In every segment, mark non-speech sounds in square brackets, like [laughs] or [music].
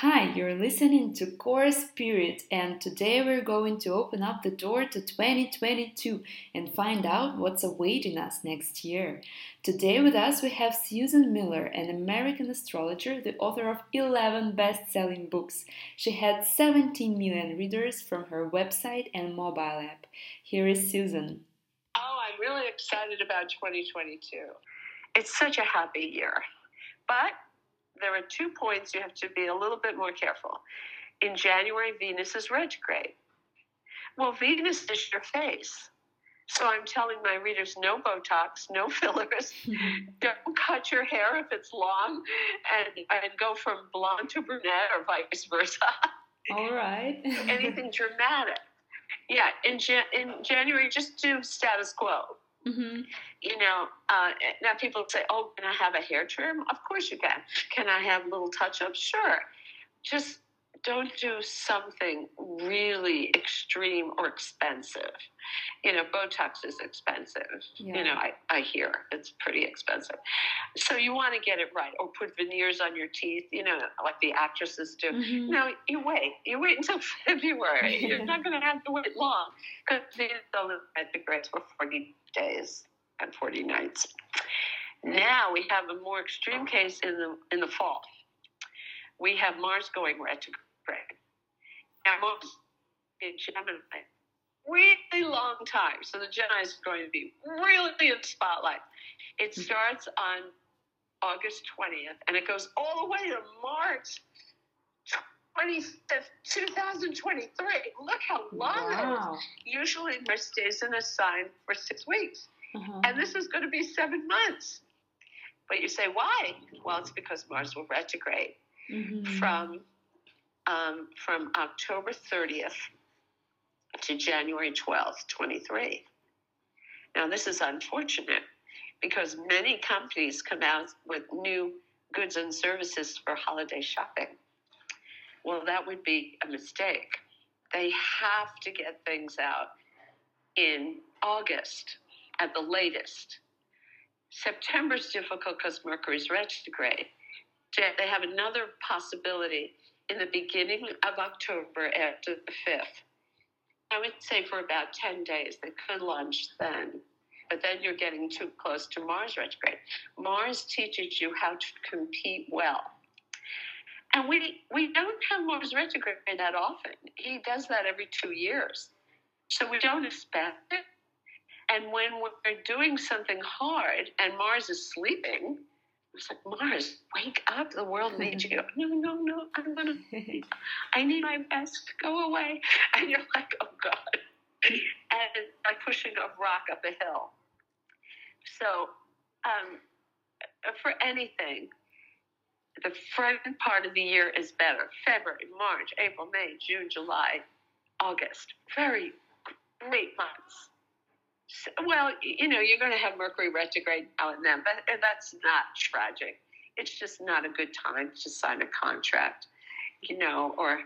Hi, you're listening to Core Spirit, and today we're going to open up the door to 2022 and find out what's awaiting us next year. Today, with us, we have Susan Miller, an American astrologer, the author of 11 best selling books. She had 17 million readers from her website and mobile app. Here is Susan. Oh, I'm really excited about 2022. It's such a happy year. But there are two points you have to be a little bit more careful. In January, Venus is retrograde. Well, Venus is your face. So I'm telling my readers no Botox, no [laughs] fillers. [laughs] Don't cut your hair if it's long and, and go from blonde to brunette or vice versa. [laughs] All right. Anything dramatic. Yeah, in, Jan- in January, just do status quo. Mm-hmm. You know, uh, now people say, "Oh, can I have a hair trim?" Of course you can. Can I have a little touch-ups? Sure. Just don't do something really extreme or expensive. You know, Botox is expensive. Yeah. You know, I, I hear it's pretty expensive. So you want to get it right. Or put veneers on your teeth, you know, like the actresses do. Mm-hmm. No, you wait. You wait until [laughs] February. You're [laughs] not going to have to wait long because they'll at the grades for 40 days and 40 nights. Now we have a more extreme case in the in the fall. We have Mars going retrograde and most in Gemini, really long time. So the Gemini is going to be really in spotlight. It hmm. starts on August 20th and it goes all the way to March 25th, 2023. Look how long wow. it is. Usually Mars stays in a sign for six weeks. Uh-huh. And this is going to be seven months. But you say, why? Well, it's because Mars will retrograde mm-hmm. from um, from October 30th to January 12th, 23. Now, this is unfortunate because many companies come out with new goods and services for holiday shopping. Well, that would be a mistake. They have to get things out in August at the latest. September's difficult because Mercury's retrograde. They have another possibility in the beginning of October after the 5th. I would say for about 10 days. They could launch then. But then you're getting too close to Mars retrograde. Mars teaches you how to compete well. And we, we don't have Mars retrograde that often. He does that every two years. So we don't expect it. And when we're doing something hard and Mars is sleeping, was like, Mars, wake up. The world needs you. [laughs] No, no, no. I'm going [laughs] to, I need my best. Go away. And you're like, oh, God. And like pushing a rock up a hill. So, um, for anything, the front part of the year is better. February, March, April, May, June, July, August. Very great months well, you know, you're going to have Mercury retrograde now and then, but that's not tragic. It's just not a good time to sign a contract, you know, or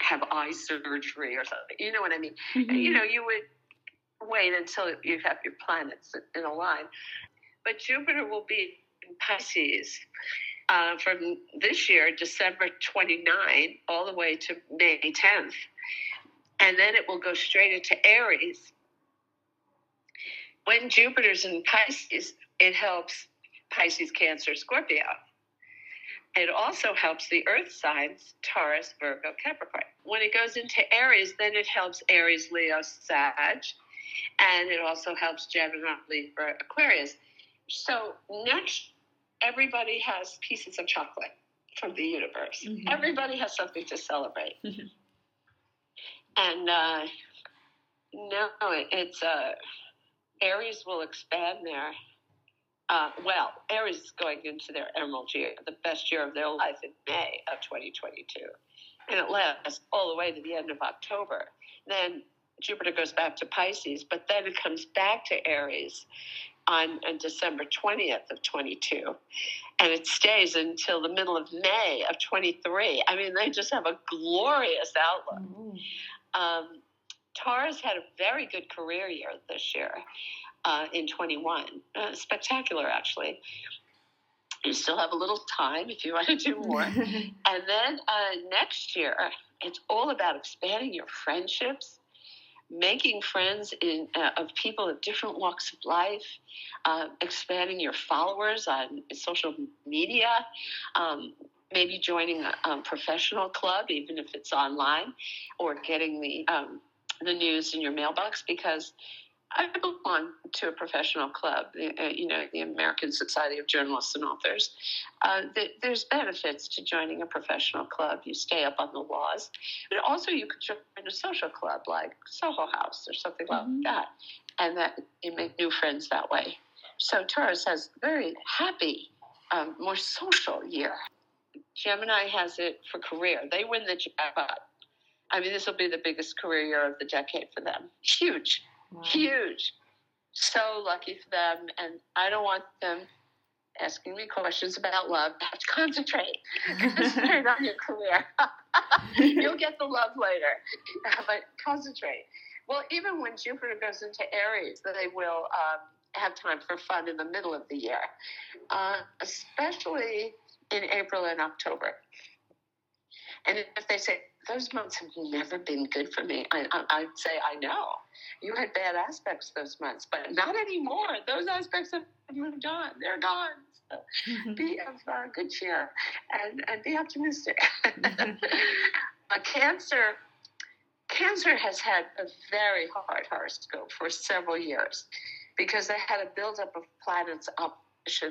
have eye surgery or something. You know what I mean? Mm-hmm. You know, you would wait until you have your planets in a line. But Jupiter will be in Pisces uh, from this year, December 29, all the way to May 10th. And then it will go straight into Aries when Jupiter's in Pisces, it helps Pisces, Cancer, Scorpio. It also helps the earth signs Taurus, Virgo, Capricorn. When it goes into Aries, then it helps Aries, Leo, Sag, and it also helps Gemini, Libra, Aquarius. So next, everybody has pieces of chocolate from the universe. Mm-hmm. Everybody has something to celebrate. Mm-hmm. And uh, no, it's a. Uh, Aries will expand their, uh, well, Aries is going into their emerald year, the best year of their life in May of 2022. And it lasts all the way to the end of October. Then Jupiter goes back to Pisces, but then it comes back to Aries on, on December 20th of 22. And it stays until the middle of May of 23. I mean, they just have a glorious outlook. Mm-hmm. Um, Taurus had a very good career year this year uh, in 21, uh, spectacular actually. you still have a little time if you want to do more. [laughs] and then uh, next year, it's all about expanding your friendships, making friends in, uh, of people of different walks of life, uh, expanding your followers on social media, um, maybe joining a, a, professional club, even if it's online, or getting the um, the news in your mailbox because I belong to a professional club, uh, you know, the American Society of Journalists and Authors. Uh, there's benefits to joining a professional club. You stay up on the laws, but also you could join a social club like Soho House or something mm-hmm. like that, and that you make new friends that way. So Taurus has a very happy, um, more social year. Gemini has it for career. They win the jackpot. I mean, this will be the biggest career year of the decade for them. Huge Wow. Huge. So lucky for them. And I don't want them asking me questions about love. Have to concentrate. Concentrate on your career. [laughs] You'll get the love later. but concentrate. Well, even when Jupiter goes into Aries, they will um, have time for fun in the middle of the year, uh, especially in April and October. And if they say, those months have never been good for me, I, I, I'd say, I know you had bad aspects those months, but not anymore. Those aspects have moved on. They're gone. So mm-hmm. be of uh, good cheer and, and be optimistic. [laughs] a cancer, cancer has had a very hard horoscope for several years because they had a buildup of planets up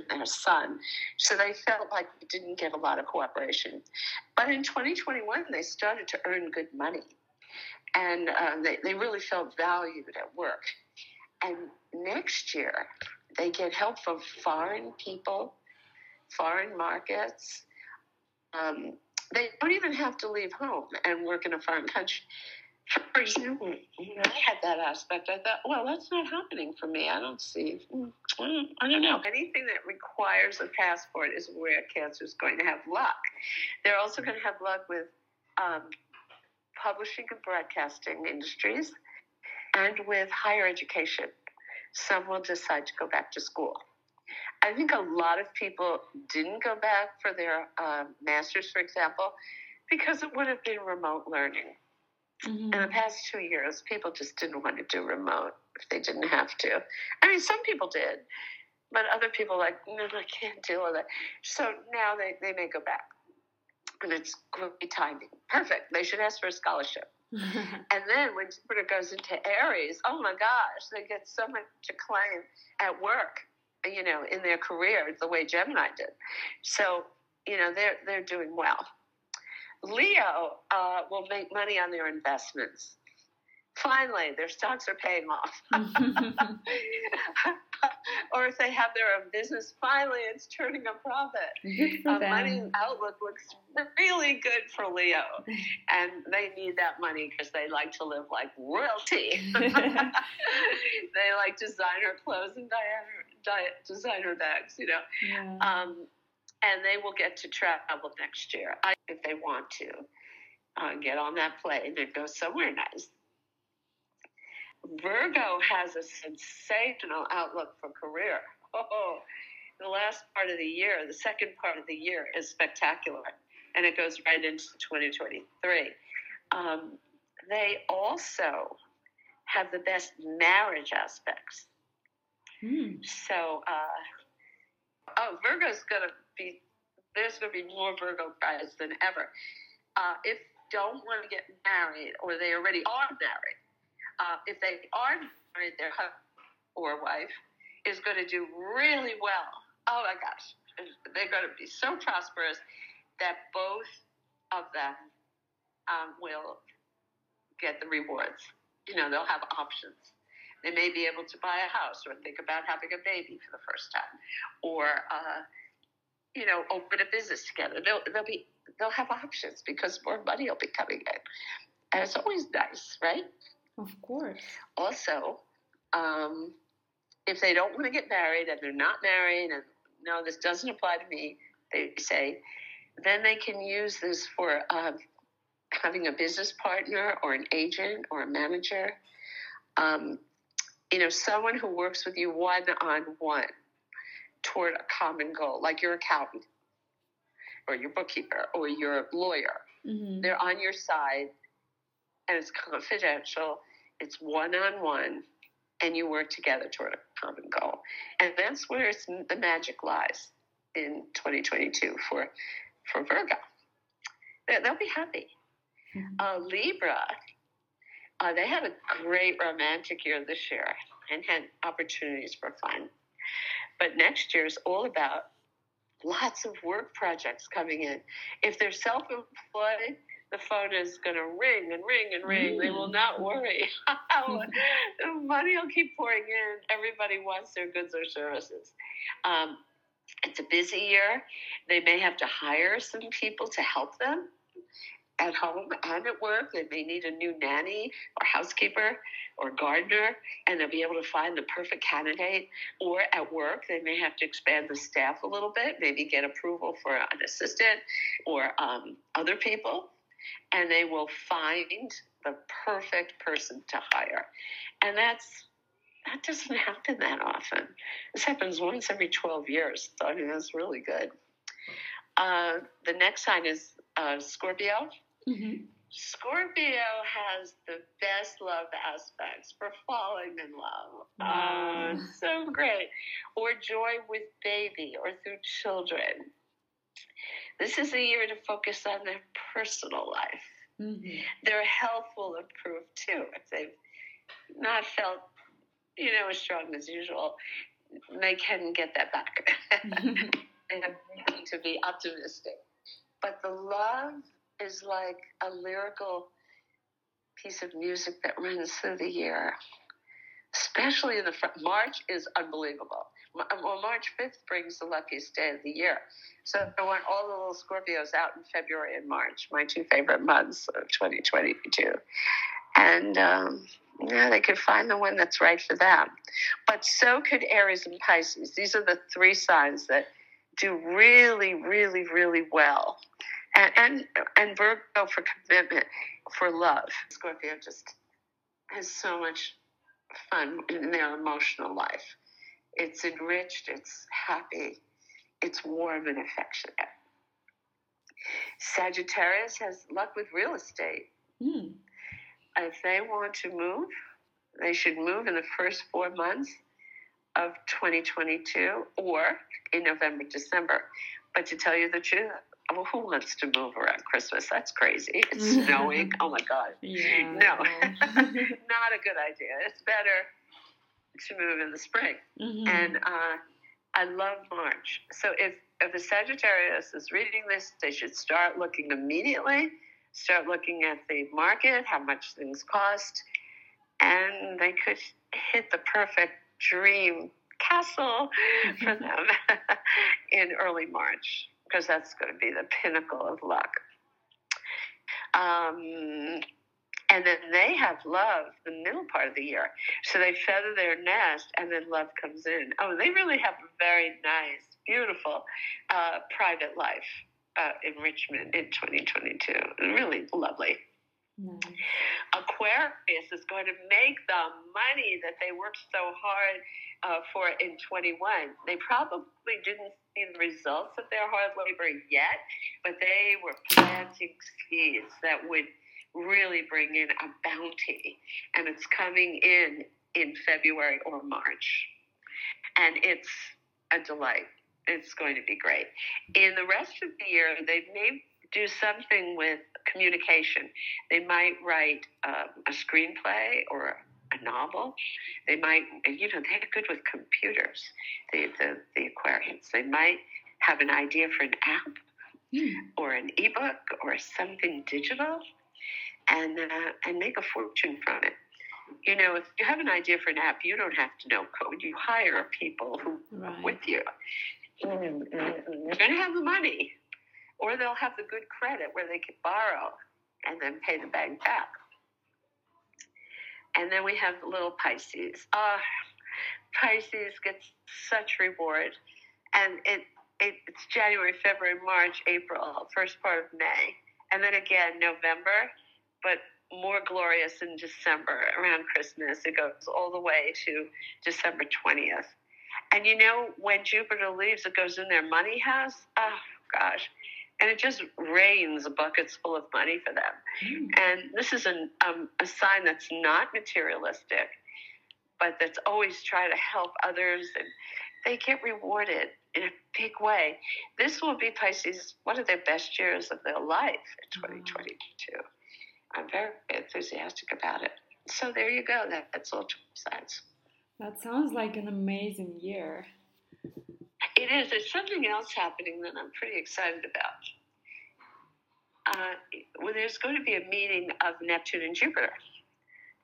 their sun. So they felt like they didn't get a lot of cooperation. But in 2021, they started to earn good money and uh, they, they really felt valued at work. And next year, they get help from foreign people, foreign markets. Um, they don't even have to leave home and work in a foreign country. For when I had that aspect, I thought, well, that's not happening for me. I don't see, mm, I don't know. Anything that requires a passport is where cancer is going to have luck. They're also going to have luck with um, publishing and broadcasting industries and with higher education. Some will decide to go back to school. I think a lot of people didn't go back for their uh, master's, for example, because it would have been remote learning. Mm-hmm. In the past two years, people just didn't want to do remote if they didn't have to. I mean, some people did, but other people like, no, I can't deal with it. So now they, they may go back and it's great timing. Perfect. They should ask for a scholarship. [laughs] and then when Jupiter goes into Aries, oh my gosh, they get so much to claim at work, you know, in their career, the way Gemini did. So, you know, they're they're doing well. Leo uh, will make money on their investments. Finally, their stocks are paying off. [laughs] or if they have their own business, finally it's turning a profit. Uh, money outlook looks really good for Leo, [laughs] and they need that money because they like to live like royalty. [laughs] they like designer clothes and designer bags, you know. Yeah. Um, and they will get to travel next year if they want to. Uh, get on that plane and go somewhere nice. Virgo has a sensational outlook for career. [laughs] Oh, the last part of the year, the second part of the year is spectacular, and it goes right into 2023. Um, they also have the best marriage aspects. Mm. So, uh, oh, Virgo's going to be, there's going to be more Virgo guys than ever. Uh, if don't want to get married or they already are married, uh, if they are married, their husband or wife is going to do really well. Oh my gosh, they're going to be so prosperous that both of them um, will get the rewards. You know, they'll have options. They may be able to buy a house or think about having a baby for the first time, or uh, you know, open a business together. They'll they'll be they'll have options because more money will be coming in, and it's always nice, right? Of course. Also, um, if they don't want to get married and they're not married and no, this doesn't apply to me, they say, then they can use this for um, having a business partner or an agent or a manager. Um, you know, someone who works with you one on one. Toward a common goal, like your accountant or your bookkeeper or your lawyer. Mm-hmm. They're on your side and it's confidential, it's one on one, and you work together toward a common goal. And that's where the magic lies in 2022 for, for Virgo. They'll be happy. Mm-hmm. Uh, Libra, uh, they had a great romantic year this year and had opportunities for fun. But next year is all about lots of work projects coming in. If they're self employed, the phone is going to ring and ring and ring. Mm. They will not mm. worry. [laughs] [laughs] Money will keep pouring in. Everybody wants their goods or services. Um, it's a busy year. They may have to hire some people to help them at home and at work. They may need a new nanny or housekeeper or gardener, and they'll be able to find the perfect candidate. Or at work, they may have to expand the staff a little bit, maybe get approval for an assistant or um, other people, and they will find the perfect person to hire. And that's that doesn't happen that often. This happens once every 12 years. So, I mean, that's really good. Uh, the next sign is uh, Scorpio. Mm-hmm. Scorpio has the best love aspects for falling in love. Wow. Uh, so great. Or joy with baby or through children. This is a year to focus on their personal life. Mm-hmm. Their health will improve too if they've not felt, you know, as strong as usual. They can get that back. [laughs] and to be optimistic. But the love is like a lyrical piece of music that runs through the year, especially in the front. March is unbelievable. Well, March 5th brings the luckiest day of the year. So I want all the little Scorpios out in February and March, my two favorite months of 2022. And um, yeah, they could find the one that's right for them. But so could Aries and Pisces. These are the three signs that do really, really, really well and and, and Virgo for commitment, for love. Scorpio just has so much fun in their emotional life. It's enriched, it's happy, it's warm and affectionate. Sagittarius has luck with real estate. Mm. If they want to move, they should move in the first four months of 2022 or in November, December. But to tell you the truth, well, who wants to move around Christmas? That's crazy. It's [laughs] snowing. Oh my God. Yeah. No, [laughs] not a good idea. It's better to move in the spring. Mm-hmm. And uh, I love March. So if, if a Sagittarius is reading this, they should start looking immediately, start looking at the market, how much things cost, and they could hit the perfect dream castle [laughs] for them in early March because that's going to be the [laughs] pinnacle of luck. Um, and then they have love the middle part of the year. So they feather their nest and then love comes in. Oh, they really have a very nice, beautiful uh, private life uh, Richmond in 2022. Really lovely. Mm. Aquarius is going to make the money that they worked so hard uh, for in 21. They probably didn't see the results of their hard labor yet, but they were planting seeds that would really bring in a bounty. And it's coming in in February or March. And it's a delight. It's going to be great. In the rest of the year, they may do something with communication. They might write um, a screenplay or a novel. They might, you know, they're good with computers, the, the, the Aquarians. They might have an idea for an app mm. or an ebook or something digital and, uh, and make a fortune from it. You know, if you have an idea for an app, you don't have to know code. You hire people who right. with you. They're going to have the money, or they'll have the good credit where they can borrow and then pay the bank back. And then we have little Pisces. Uh, Pisces gets such reward. And it, it, it's January, February, March, April, first part of May. And then again, November, but more glorious in December around Christmas. It goes all the way to December 20th. And you know, when Jupiter leaves, it goes in their money house. Oh, gosh. And it just rains buckets full of money for them. Mm. And this is an, um, a sign that's not materialistic, but that's always trying to help others. And they get rewarded in a big way. This will be Pisces, one of their best years of their life in 2022. I'm very enthusiastic about it. So there you go. That, that's all two sides. That sounds like an amazing year. It is. There's something else happening that I'm pretty excited about. Uh, well, there's going to be a meeting of Neptune and Jupiter.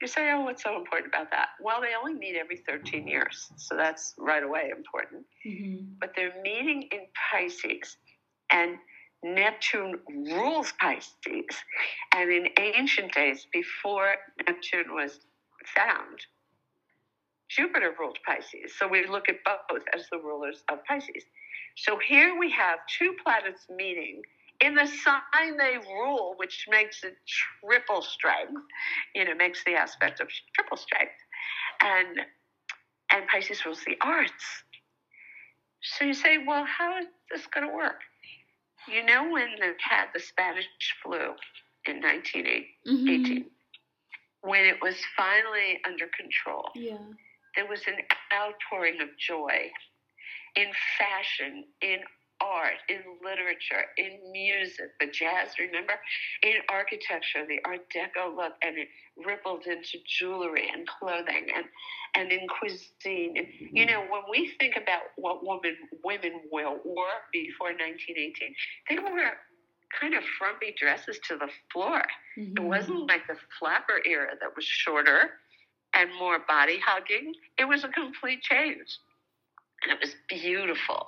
You say, oh, what's so important about that? Well, they only meet every 13 years, so that's right away important. Mm-hmm. But they're meeting in Pisces, and Neptune rules Pisces. And in ancient days, before Neptune was found, Jupiter ruled Pisces. So we look at both as the rulers of Pisces. So here we have two planets meeting in the sign they rule, which makes it triple strength, you know, makes the aspect of triple strength. And and Pisces rules the arts. So you say, well, how is this going to work? You know, when they had the Spanish flu in 1918, mm-hmm. when it was finally under control, yeah. There was an outpouring of joy in fashion, in art, in literature, in music, the jazz, remember? In architecture, the Art Deco look, and it rippled into jewelry and clothing and, and in cuisine. And, you know, when we think about what women, women wore before 1918, they wore kind of frumpy dresses to the floor. Mm-hmm. It wasn't like the flapper era that was shorter and more body hugging. It was a complete change. And it was beautiful.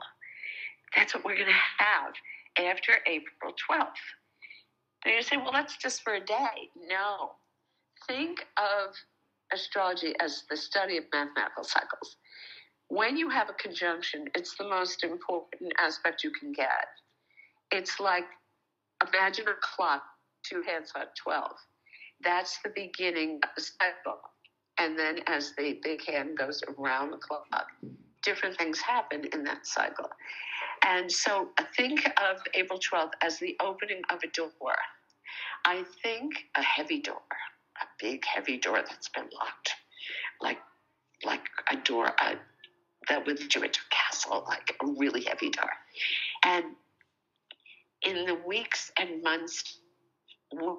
That's what we're going to have after April 12th. And you say, well, that's just for a day. No. Think of astrology as the study of mathematical cycles. When you have a conjunction, it's the most important aspect you can get. It's like imagine a clock, two hands on 12. That's the beginning of the cycle. And then as the big hand goes around the clock, different things happen in that cycle. And so think of April 12th as the opening of a door. I think a heavy door, a big heavy door that's been locked, like like a door uh, that would you into a castle, like a really heavy door. And in the weeks and months,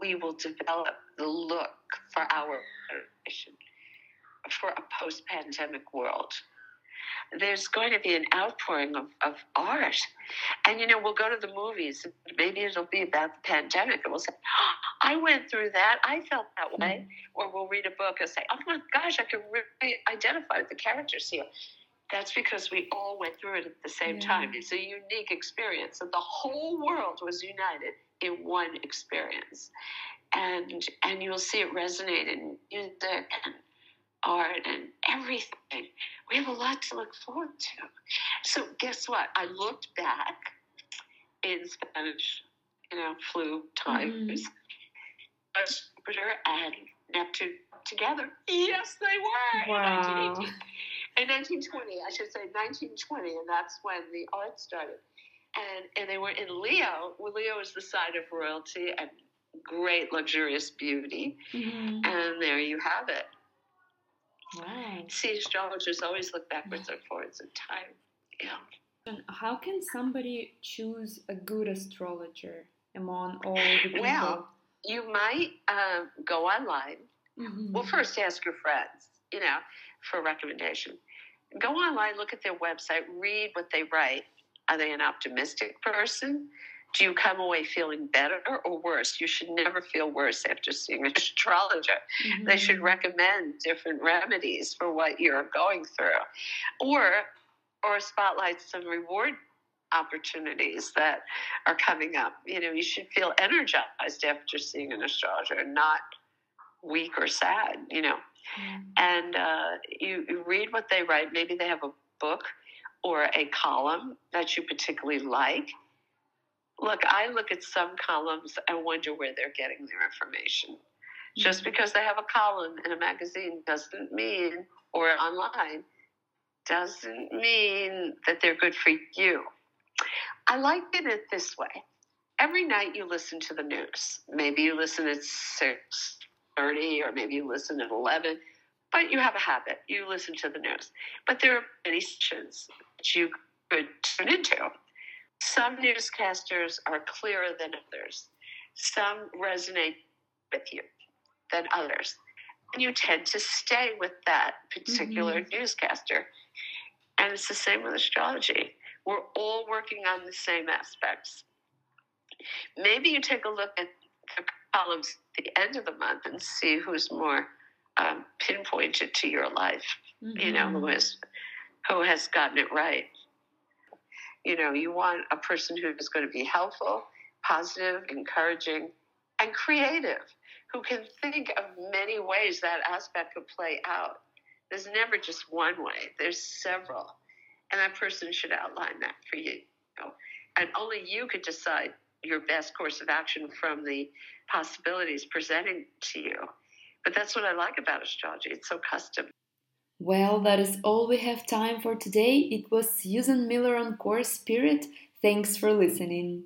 we will develop the look for our generation for a post-pandemic world there's going to be an outpouring of, of art. And, you know, we'll go to the movies. Maybe it'll be about the pandemic. And we'll say, oh, I went through that. I felt that way. Mm-hmm. Or we'll read a book and say, oh my gosh, I can really identify with the characters here. That's because we all went through it at the same yeah. time. It's a unique experience. And the whole world was united in one experience. And, and you'll see it resonate in music and art and everything. We have a lot to look forward to. So, guess what? I looked back in Spanish, you know, flu times. Mm. Jupiter and Neptune together. Yes, they were wow. in 1918. In 1920, I should say 1920, and that's when the art started. And, and they were in Leo. Well, Leo is the sign of royalty and great luxurious beauty. Mm-hmm. And there you have it. Right. See, astrologers always look backwards and forwards in time. Yeah. How can somebody choose a good astrologer among all the people? Well, you might uh, go online. Mm-hmm. Well, first ask your friends, you know, for a recommendation. Go online, look at their website, read what they write. Are they an optimistic person? Do you come away feeling better or worse? You should never feel worse after seeing an [laughs] astrologer. Mm-hmm. They should recommend different remedies for what you're going through, or or spotlight some reward opportunities that are coming up. You know, you should feel energized after seeing an astrologer, not weak or sad. You know, mm-hmm. and uh, you, you read what they write. Maybe they have a book or a column that you particularly like Look, I look at some columns and wonder where they're getting their information. Mm-hmm. Just because they have a column in a magazine doesn't mean, or online, doesn't mean that they're good for you. I like it this way. Every night you listen to the news. Maybe you listen at 6.30 or maybe you listen at 11, but you have a habit. You listen to the news. But there are many stations that you could tune into. Some newscasters are clearer than others. Some resonate with you than others. And you tend to stay with that particular mm-hmm. newscaster. And it's the same with astrology. We're all working on the same aspects. Maybe you take a look at the columns at the end of the month and see who's more um, pinpointed to your life. Mm-hmm. You know, who has who has gotten it right. You know, you want a person who is going to be helpful, positive, encouraging, and creative, who can think of many ways that aspect could play out. There's never just one way, there's several. And that person should outline that for you. you? And only you could decide your best course of action from the possibilities presented to you. But that's what I like about astrology. It's so custom. Well, that is all we have time for today. It was Susan Miller on Core Spirit. Thanks for listening.